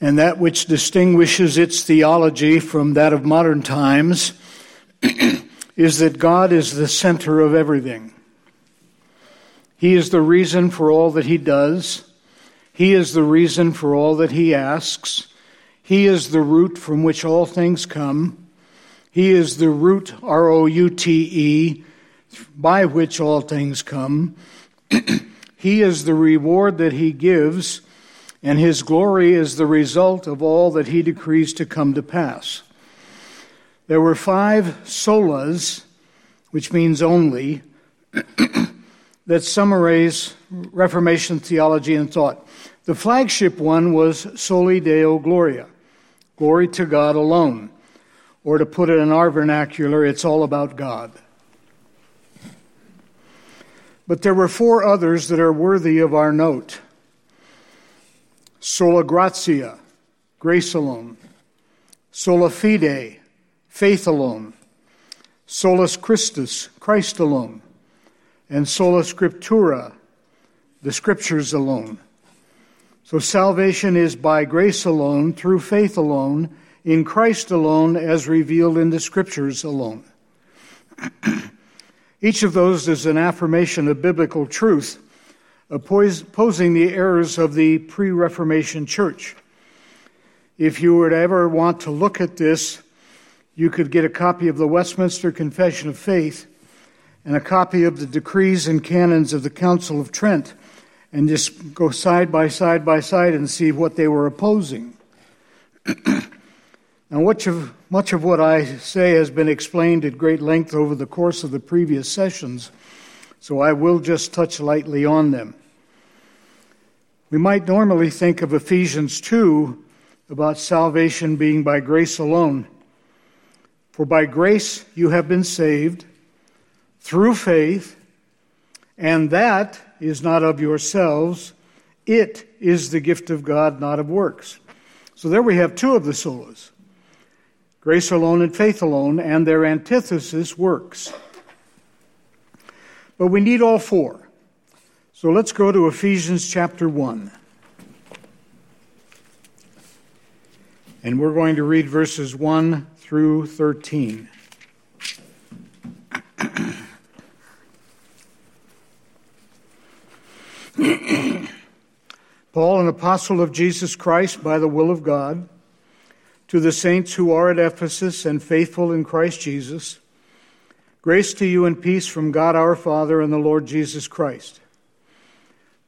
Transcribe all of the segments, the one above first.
and that which distinguishes its theology from that of modern times is that God is the center of everything. He is the reason for all that He does. He is the reason for all that He asks. He is the root from which all things come. He is the root, R O U T E, by which all things come. he is the reward that He gives and his glory is the result of all that he decrees to come to pass. There were five solas, which means only, that summarize Reformation theology and thought. The flagship one was Soli Deo Gloria, glory to God alone. Or to put it in our vernacular, it's all about God. But there were four others that are worthy of our note sola gratia, grace alone, sola fide, faith alone, solus Christus, Christ alone, and sola scriptura, the scriptures alone. So salvation is by grace alone, through faith alone, in Christ alone, as revealed in the scriptures alone. Each of those is an affirmation of biblical truth opposing the errors of the pre Reformation church. If you would ever want to look at this, you could get a copy of the Westminster Confession of Faith and a copy of the decrees and canons of the Council of Trent and just go side by side by side and see what they were opposing. now, much of, much of what I say has been explained at great length over the course of the previous sessions, so I will just touch lightly on them. We might normally think of Ephesians 2 about salvation being by grace alone. For by grace you have been saved through faith, and that is not of yourselves. It is the gift of God, not of works. So there we have two of the solas grace alone and faith alone, and their antithesis, works. But we need all four. So let's go to Ephesians chapter 1. And we're going to read verses 1 through 13. Paul, an apostle of Jesus Christ by the will of God, to the saints who are at Ephesus and faithful in Christ Jesus, grace to you and peace from God our Father and the Lord Jesus Christ.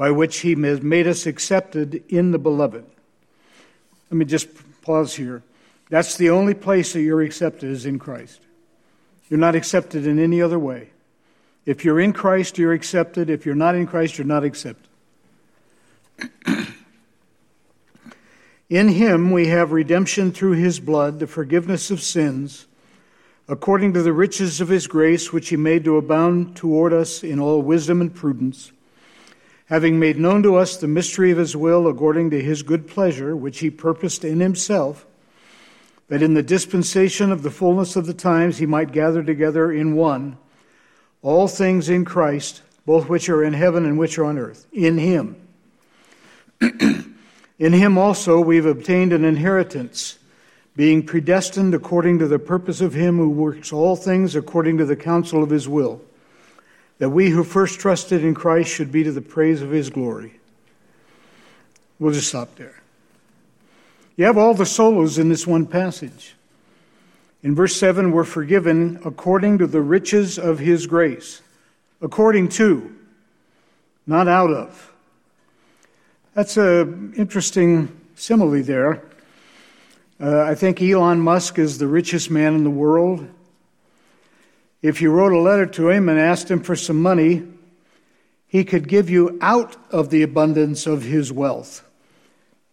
by which he has made us accepted in the beloved. Let me just pause here. That's the only place that you're accepted is in Christ. You're not accepted in any other way. If you're in Christ, you're accepted. If you're not in Christ, you're not accepted. in him we have redemption through his blood, the forgiveness of sins, according to the riches of his grace, which he made to abound toward us in all wisdom and prudence having made known to us the mystery of his will according to his good pleasure, which he purposed in himself, that in the dispensation of the fullness of the times he might gather together in one all things in Christ, both which are in heaven and which are on earth, in him. in him also we've obtained an inheritance, being predestined according to the purpose of him who works all things according to the counsel of his will that we who first trusted in Christ should be to the praise of his glory. We'll just stop there. You have all the solas in this one passage. In verse 7, we're forgiven according to the riches of his grace. According to, not out of. That's an interesting simile there. Uh, I think Elon Musk is the richest man in the world. If you wrote a letter to him and asked him for some money, he could give you out of the abundance of his wealth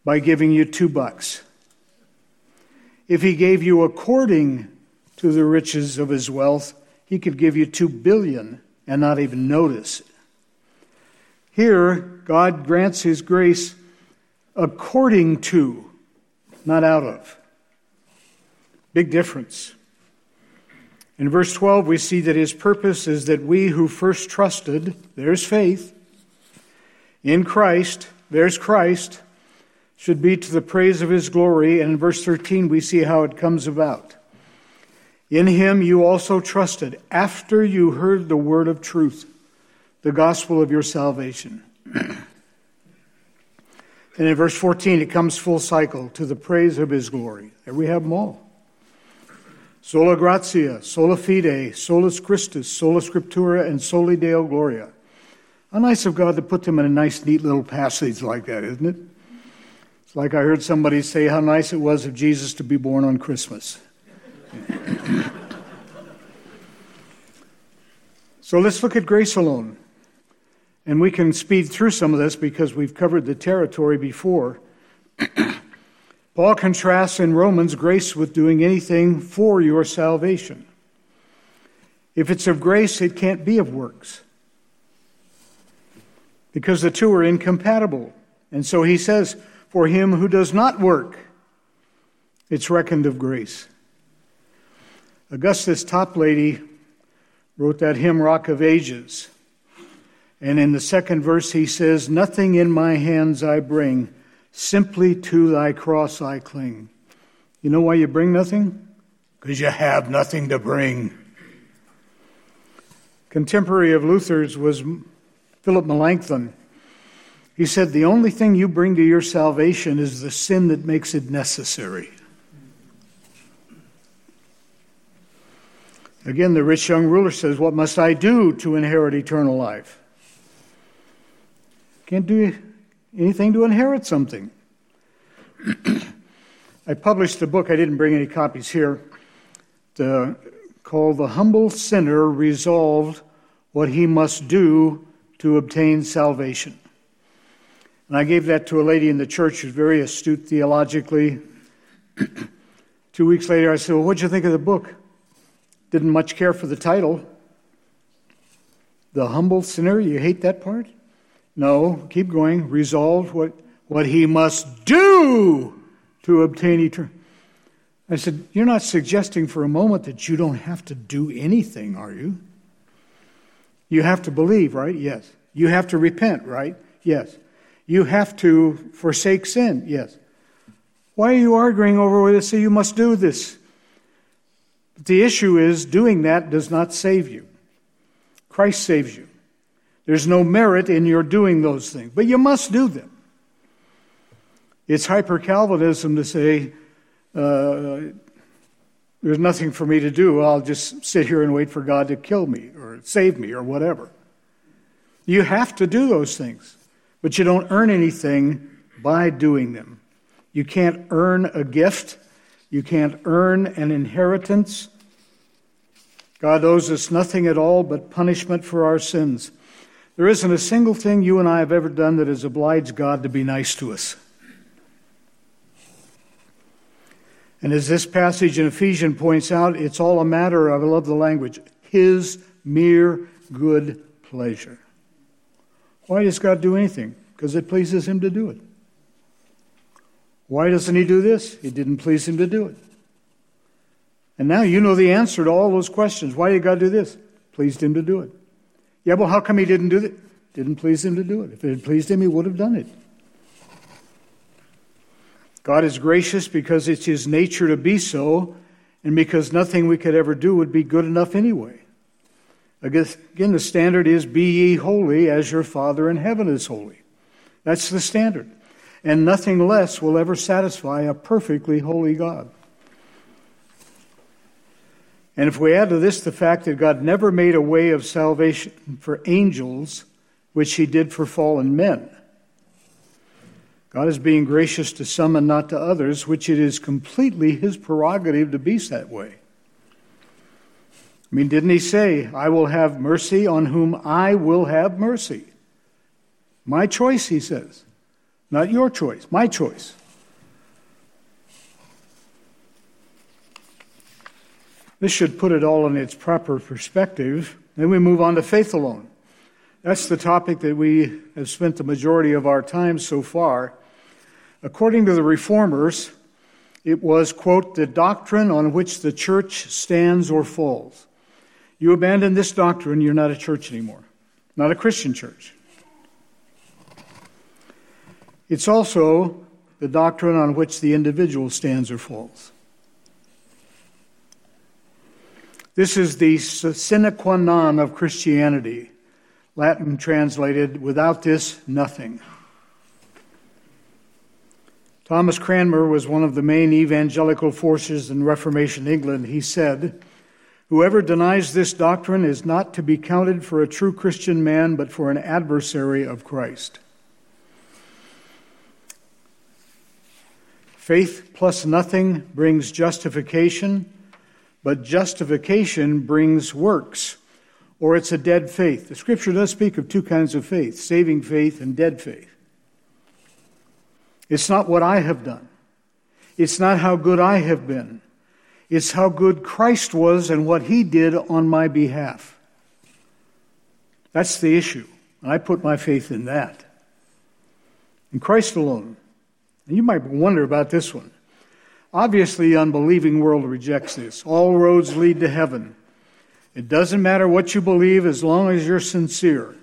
by giving you two bucks. If he gave you according to the riches of his wealth, he could give you two billion and not even notice. Here, God grants his grace according to, not out of. Big difference. In verse 12, we see that his purpose is that we who first trusted, there's faith, in Christ, there's Christ, should be to the praise of his glory. And in verse 13, we see how it comes about. In him you also trusted after you heard the word of truth, the gospel of your salvation. and in verse 14, it comes full cycle to the praise of his glory. There we have them all. Sola gratia, sola fide, solus Christus, sola scriptura, and soli Deo gloria. How nice of God to put them in a nice, neat little passage like that, isn't it? It's like I heard somebody say how nice it was of Jesus to be born on Christmas. so let's look at grace alone. And we can speed through some of this because we've covered the territory before. Paul contrasts in Romans grace with doing anything for your salvation. If it's of grace, it can't be of works because the two are incompatible. And so he says, For him who does not work, it's reckoned of grace. Augustus Toplady wrote that hymn, Rock of Ages. And in the second verse, he says, Nothing in my hands I bring, simply to thy cross I cling. You know why you bring nothing? Because you have nothing to bring. Contemporary of Luther's was Philip Melanchthon. He said, The only thing you bring to your salvation is the sin that makes it necessary. Again, the rich young ruler says, What must I do to inherit eternal life? Can't do anything to inherit something. I published a book, I didn't bring any copies here, to, called The Humble Sinner Resolved What He Must Do to Obtain Salvation. And I gave that to a lady in the church who's very astute theologically. Two weeks later, I said, Well, what'd you think of the book? Didn't much care for the title. The humble sinner, you hate that part? No, keep going. Resolve what, what he must do to obtain eternal. I said, You're not suggesting for a moment that you don't have to do anything, are you? You have to believe, right? Yes. You have to repent, right? Yes. You have to forsake sin, yes. Why are you arguing over whether say you must do this? The issue is doing that does not save you. Christ saves you. There's no merit in your doing those things, but you must do them. It's hyper Calvinism to say, uh, there's nothing for me to do. I'll just sit here and wait for God to kill me or save me or whatever. You have to do those things, but you don't earn anything by doing them. You can't earn a gift you can't earn an inheritance. God owes us nothing at all but punishment for our sins. There isn't a single thing you and I have ever done that has obliged God to be nice to us. And as this passage in Ephesians points out, it's all a matter of, I love the language, His mere good pleasure. Why does God do anything? Because it pleases Him to do it. Why doesn't he do this? It didn't please him to do it. And now you know the answer to all those questions. Why did God do this? Pleased him to do it. Yeah, well, how come he didn't do it? Didn't please him to do it. If it had pleased him, he would have done it. God is gracious because it's his nature to be so, and because nothing we could ever do would be good enough anyway. Again, the standard is be ye holy as your Father in heaven is holy. That's the standard and nothing less will ever satisfy a perfectly holy God. And if we add to this the fact that God never made a way of salvation for angels, which he did for fallen men, God is being gracious to some and not to others, which it is completely his prerogative to be that way. I mean, didn't he say, I will have mercy on whom I will have mercy? My choice, he says. Not your choice, my choice. This should put it all in its proper perspective. Then we move on to faith alone. That's the topic that we have spent the majority of our time so far. According to the reformers, it was, quote, the doctrine on which the church stands or falls. You abandon this doctrine, you're not a church anymore, not a Christian church. It's also the doctrine on which the individual stands or falls. This is the sine qua non of Christianity. Latin translated, without this, nothing. Thomas Cranmer was one of the main evangelical forces in Reformation England. He said, Whoever denies this doctrine is not to be counted for a true Christian man, but for an adversary of Christ. Faith plus nothing brings justification, but justification brings works, or it's a dead faith. The scripture does speak of two kinds of faith saving faith and dead faith. It's not what I have done, it's not how good I have been, it's how good Christ was and what he did on my behalf. That's the issue. And I put my faith in that. In Christ alone. And you might wonder about this one. Obviously, the unbelieving world rejects this. All roads lead to heaven. It doesn't matter what you believe as long as you're sincere.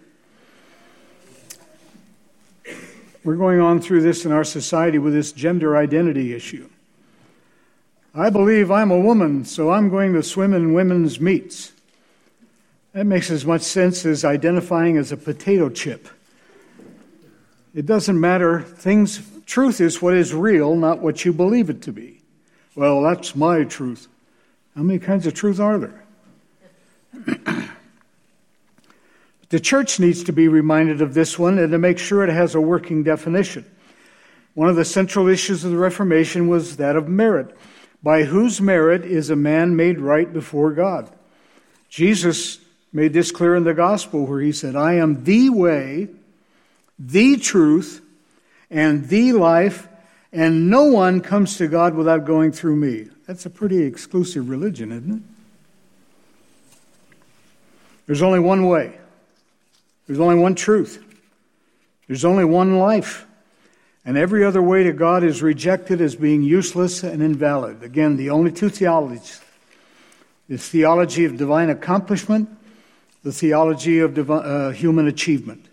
We're going on through this in our society with this gender identity issue. I believe I'm a woman, so I'm going to swim in women's meets. That makes as much sense as identifying as a potato chip. It doesn't matter. Things truth is what is real, not what you believe it to be. Well, that's my truth. How many kinds of truth are there? the church needs to be reminded of this one and to make sure it has a working definition. One of the central issues of the Reformation was that of merit. By whose merit is a man made right before God? Jesus made this clear in the gospel where he said, I am the way, the truth, and the life, and no one comes to God without going through me. That's a pretty exclusive religion, isn't it? There's only one way, there's only one truth, there's only one life. And every other way to God is rejected as being useless and invalid. Again, the only two theologies the theology of divine accomplishment, the theology of divine, uh, human achievement.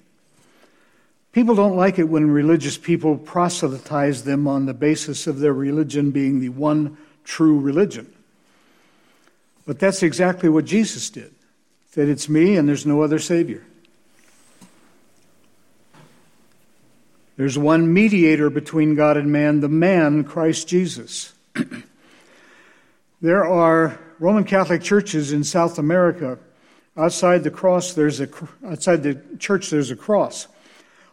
People don't like it when religious people proselytize them on the basis of their religion being the one true religion. But that's exactly what Jesus did. That it's me and there's no other Savior. There's one mediator between God and man, the man, Christ Jesus. there are Roman Catholic churches in South America. Outside the cross, there's a outside the church, there's a cross.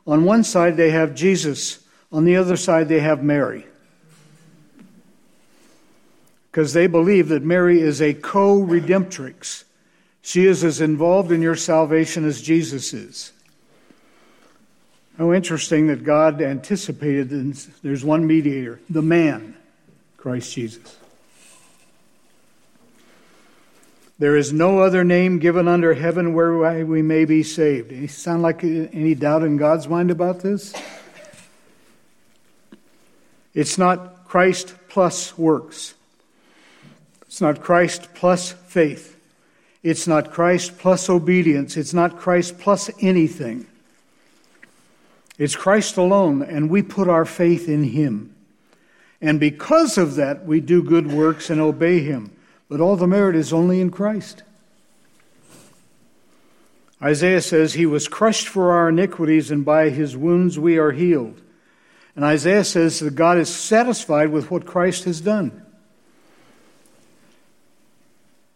On one side, they have Jesus, on the other side, they have Mary. Because they believe that Mary is a co redemptrix. She is as involved in your salvation as Jesus is. How interesting that God anticipated there's one mediator, the man, Christ Jesus. There is no other name given under heaven whereby we may be saved. Any sound like any doubt in God's mind about this? It's not Christ plus works. It's not Christ plus faith. It's not Christ plus obedience. It's not Christ plus anything. It's Christ alone, and we put our faith in Him. And because of that, we do good works and obey Him. But all the merit is only in Christ. Isaiah says, He was crushed for our iniquities, and by His wounds we are healed. And Isaiah says that God is satisfied with what Christ has done.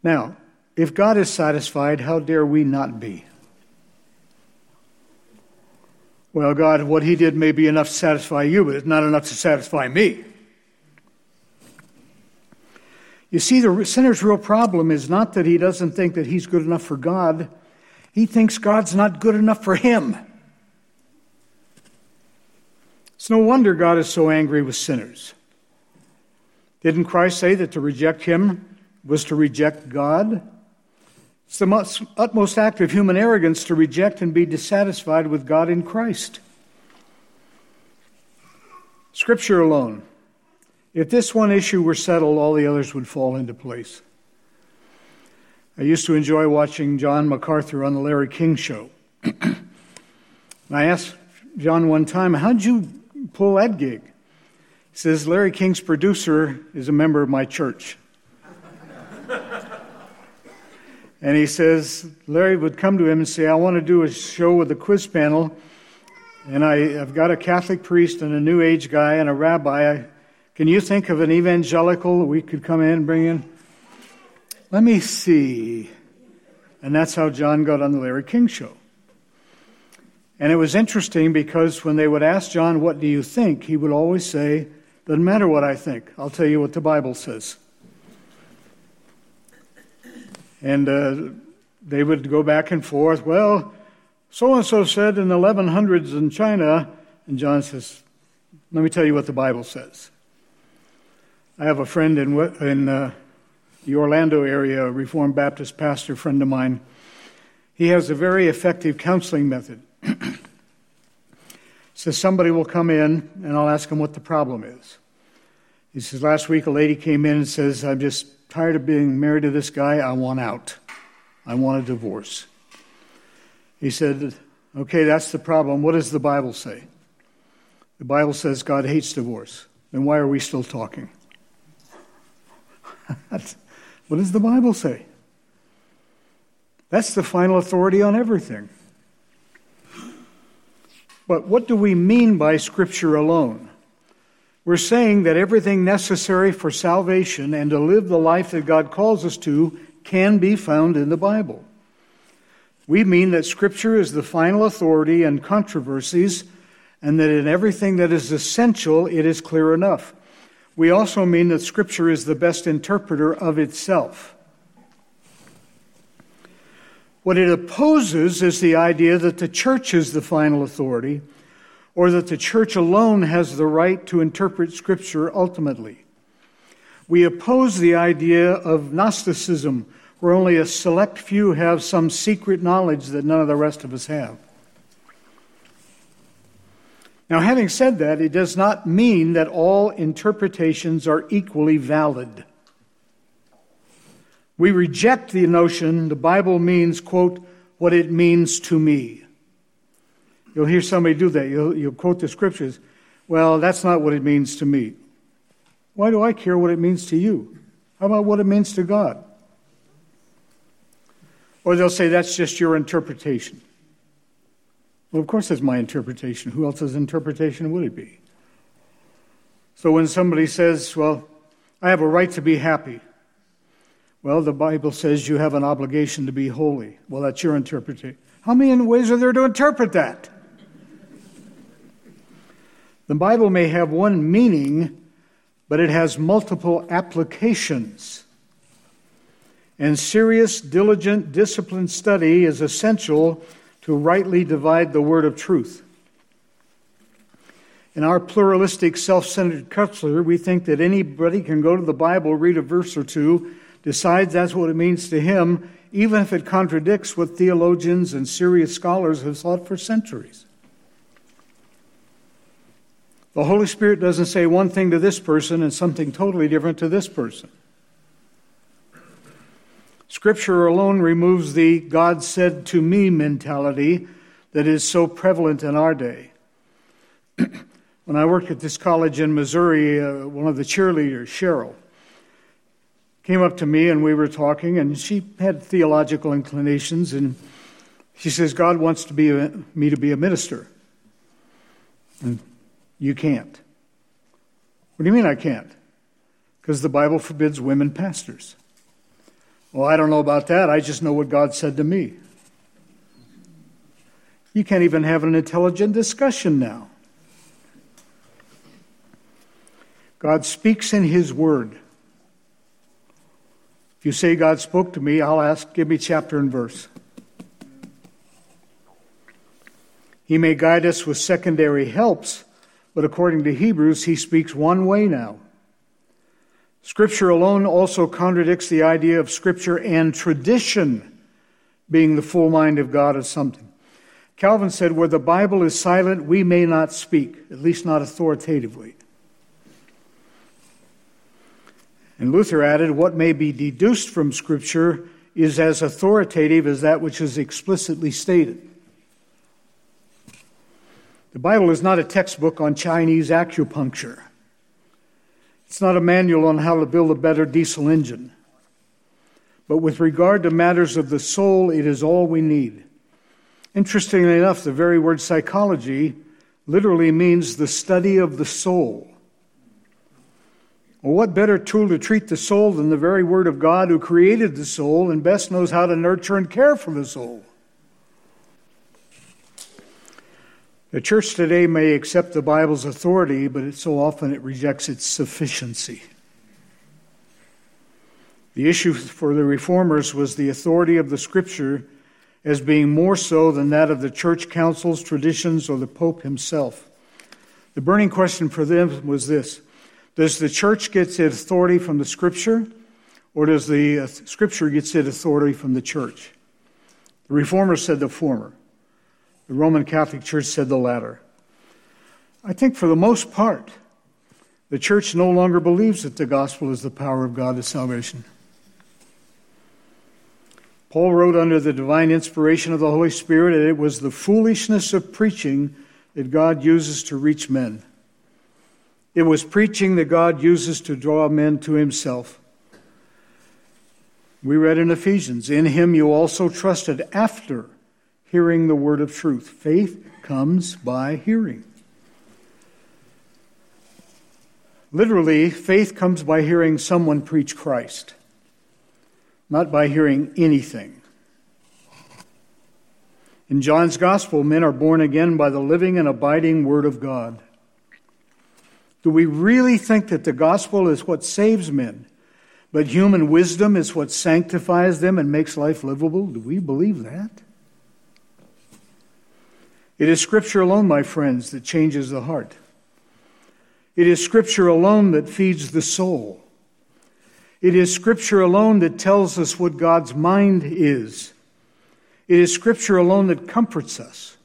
Now, if God is satisfied, how dare we not be? Well, God, what He did may be enough to satisfy you, but it's not enough to satisfy me. You see, the sinner's real problem is not that he doesn't think that he's good enough for God, he thinks God's not good enough for him. It's no wonder God is so angry with sinners. Didn't Christ say that to reject him was to reject God? It's the utmost act of human arrogance to reject and be dissatisfied with God in Christ. Scripture alone. If this one issue were settled, all the others would fall into place. I used to enjoy watching John MacArthur on the Larry King show. I asked John one time, How'd you pull that gig? He says, Larry King's producer is a member of my church. And he says, Larry would come to him and say, I want to do a show with a quiz panel, and I, have got a Catholic priest and a New Age guy and a rabbi. Can you think of an evangelical we could come in and bring in? Let me see. And that's how John got on the Larry King show. And it was interesting because when they would ask John, What do you think? he would always say, Doesn't matter what I think, I'll tell you what the Bible says. And uh, they would go back and forth. Well, so and so said in the 1100s in China. And John says, Let me tell you what the Bible says. I have a friend in, in uh, the Orlando area, a Reformed Baptist pastor friend of mine. He has a very effective counseling method. says somebody will come in, and I'll ask him what the problem is. He says, Last week a lady came in and says, I'm just tired of being married to this guy. I want out. I want a divorce. He said, Okay, that's the problem. What does the Bible say? The Bible says God hates divorce. Then why are we still talking? What does the Bible say? That's the final authority on everything. But what do we mean by Scripture alone? We're saying that everything necessary for salvation and to live the life that God calls us to can be found in the Bible. We mean that Scripture is the final authority in controversies and that in everything that is essential, it is clear enough. We also mean that Scripture is the best interpreter of itself. What it opposes is the idea that the church is the final authority or that the church alone has the right to interpret Scripture ultimately. We oppose the idea of Gnosticism, where only a select few have some secret knowledge that none of the rest of us have. Now, having said that, it does not mean that all interpretations are equally valid. We reject the notion the Bible means, quote, what it means to me. You'll hear somebody do that. You'll, you'll quote the scriptures. Well, that's not what it means to me. Why do I care what it means to you? How about what it means to God? Or they'll say that's just your interpretation. Well, of course, that's my interpretation. Who else's interpretation would it be? So when somebody says, Well, I have a right to be happy, well, the Bible says you have an obligation to be holy. Well, that's your interpretation. How many ways are there to interpret that? The Bible may have one meaning, but it has multiple applications. And serious, diligent, disciplined study is essential to rightly divide the word of truth. In our pluralistic, self centered culture, we think that anybody can go to the Bible, read a verse or two, decides that's what it means to him, even if it contradicts what theologians and serious scholars have thought for centuries. The Holy Spirit doesn't say one thing to this person and something totally different to this person. Scripture alone removes the God said to me mentality that is so prevalent in our day. when I worked at this college in Missouri, uh, one of the cheerleaders, Cheryl, came up to me and we were talking, and she had theological inclinations, and she says, God wants to be a, me to be a minister. And you can't. What do you mean I can't? Because the Bible forbids women pastors. Well, I don't know about that. I just know what God said to me. You can't even have an intelligent discussion now. God speaks in His Word. If you say God spoke to me, I'll ask, give me chapter and verse. He may guide us with secondary helps, but according to Hebrews, He speaks one way now. Scripture alone also contradicts the idea of Scripture and tradition being the full mind of God as something. Calvin said, Where the Bible is silent, we may not speak, at least not authoritatively. And Luther added, What may be deduced from Scripture is as authoritative as that which is explicitly stated. The Bible is not a textbook on Chinese acupuncture. It's not a manual on how to build a better diesel engine. But with regard to matters of the soul, it is all we need. Interestingly enough, the very word psychology literally means the study of the soul. Well, what better tool to treat the soul than the very Word of God who created the soul and best knows how to nurture and care for the soul? The church today may accept the Bible's authority, but it, so often it rejects its sufficiency. The issue for the reformers was the authority of the Scripture as being more so than that of the church councils, traditions, or the Pope himself. The burning question for them was this Does the church get its authority from the Scripture, or does the Scripture get its authority from the church? The reformers said the former. The Roman Catholic Church said the latter. I think for the most part, the church no longer believes that the gospel is the power of God to salvation. Paul wrote under the divine inspiration of the Holy Spirit that it was the foolishness of preaching that God uses to reach men. It was preaching that God uses to draw men to himself. We read in Ephesians, In him you also trusted after hearing the word of truth. Faith comes by hearing. Literally, faith comes by hearing someone preach Christ, not by hearing anything. In John's Gospel, men are born again by the living and abiding Word of God. Do we really think that the gospel is what saves men, but human wisdom is what sanctifies them and makes life livable? Do we believe that? It is Scripture alone, my friends, that changes the heart. It is Scripture alone that feeds the soul. It is Scripture alone that tells us what God's mind is. It is Scripture alone that comforts us.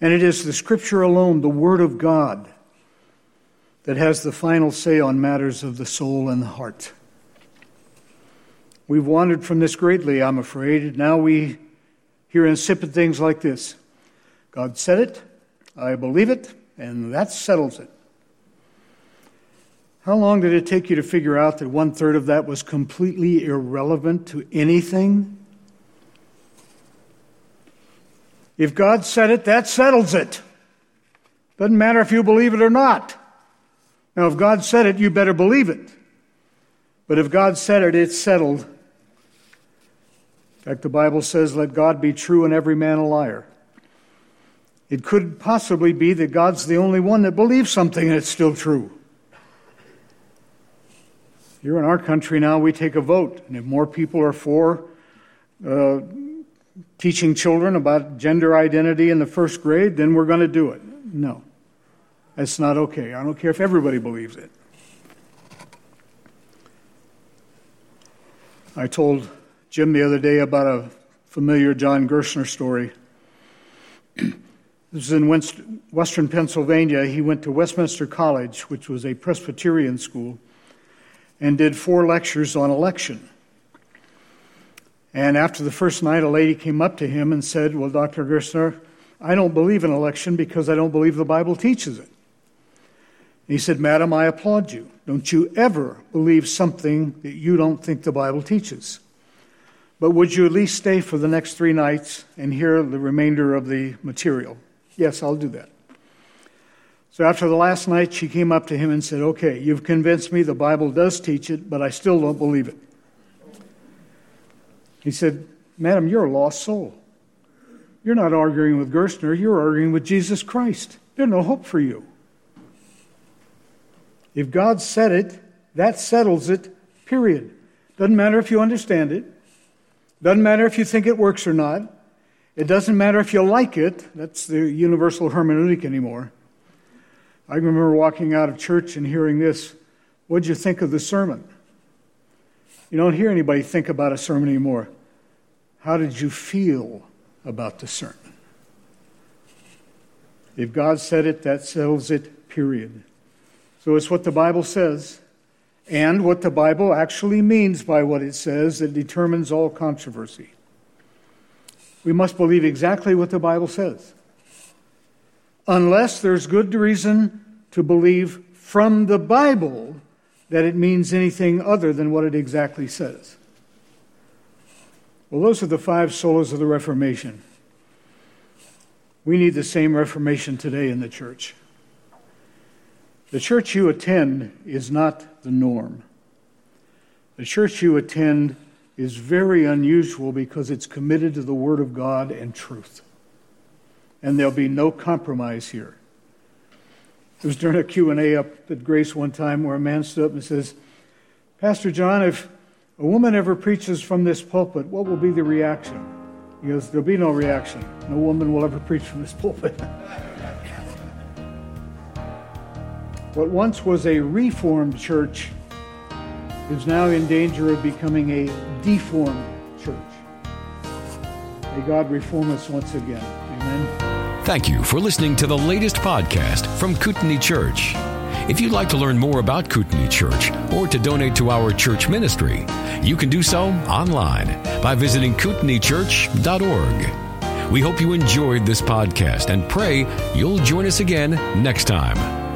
And it is the Scripture alone, the Word of God, that has the final say on matters of the soul and the heart. We've wandered from this greatly, I'm afraid. Now we hear insipid things like this God said it, I believe it, and that settles it. How long did it take you to figure out that one third of that was completely irrelevant to anything? If God said it, that settles it. Doesn't matter if you believe it or not. Now, if God said it, you better believe it. But if God said it, it's settled fact, the Bible says, Let God be true and every man a liar. It could possibly be that God's the only one that believes something and it's still true. Here in our country now, we take a vote, and if more people are for uh, teaching children about gender identity in the first grade, then we're going to do it. No, that's not okay. I don't care if everybody believes it. I told Jim the other day about a familiar John Gerstner story. this is in Western Pennsylvania. He went to Westminster College, which was a Presbyterian school, and did four lectures on election. And after the first night, a lady came up to him and said, Well, Dr. Gerstner, I don't believe in election because I don't believe the Bible teaches it. And he said, Madam, I applaud you. Don't you ever believe something that you don't think the Bible teaches. But would you at least stay for the next three nights and hear the remainder of the material? Yes, I'll do that. So after the last night, she came up to him and said, Okay, you've convinced me the Bible does teach it, but I still don't believe it. He said, Madam, you're a lost soul. You're not arguing with Gerstner, you're arguing with Jesus Christ. There's no hope for you. If God said it, that settles it, period. Doesn't matter if you understand it. Doesn't matter if you think it works or not. It doesn't matter if you like it. That's the universal hermeneutic anymore. I remember walking out of church and hearing this. What'd you think of the sermon? You don't hear anybody think about a sermon anymore. How did you feel about the sermon? If God said it, that settles it, period. So it's what the Bible says and what the Bible actually means by what it says that determines all controversy. We must believe exactly what the Bible says. Unless there's good reason to believe from the Bible that it means anything other than what it exactly says. Well, those are the five solas of the Reformation. We need the same Reformation today in the church. The church you attend is not the norm. The church you attend is very unusual because it's committed to the Word of God and truth. And there'll be no compromise here. It was during a Q&A up at Grace one time where a man stood up and says, Pastor John, if a woman ever preaches from this pulpit, what will be the reaction? He goes, There'll be no reaction. No woman will ever preach from this pulpit. what once was a reformed church is now in danger of becoming a deformed church. May God reform us once again. Amen. Thank you for listening to the latest podcast from Kootenai Church. If you'd like to learn more about Kootenai Church or to donate to our church ministry, you can do so online by visiting kootenaichurch.org. We hope you enjoyed this podcast and pray you'll join us again next time.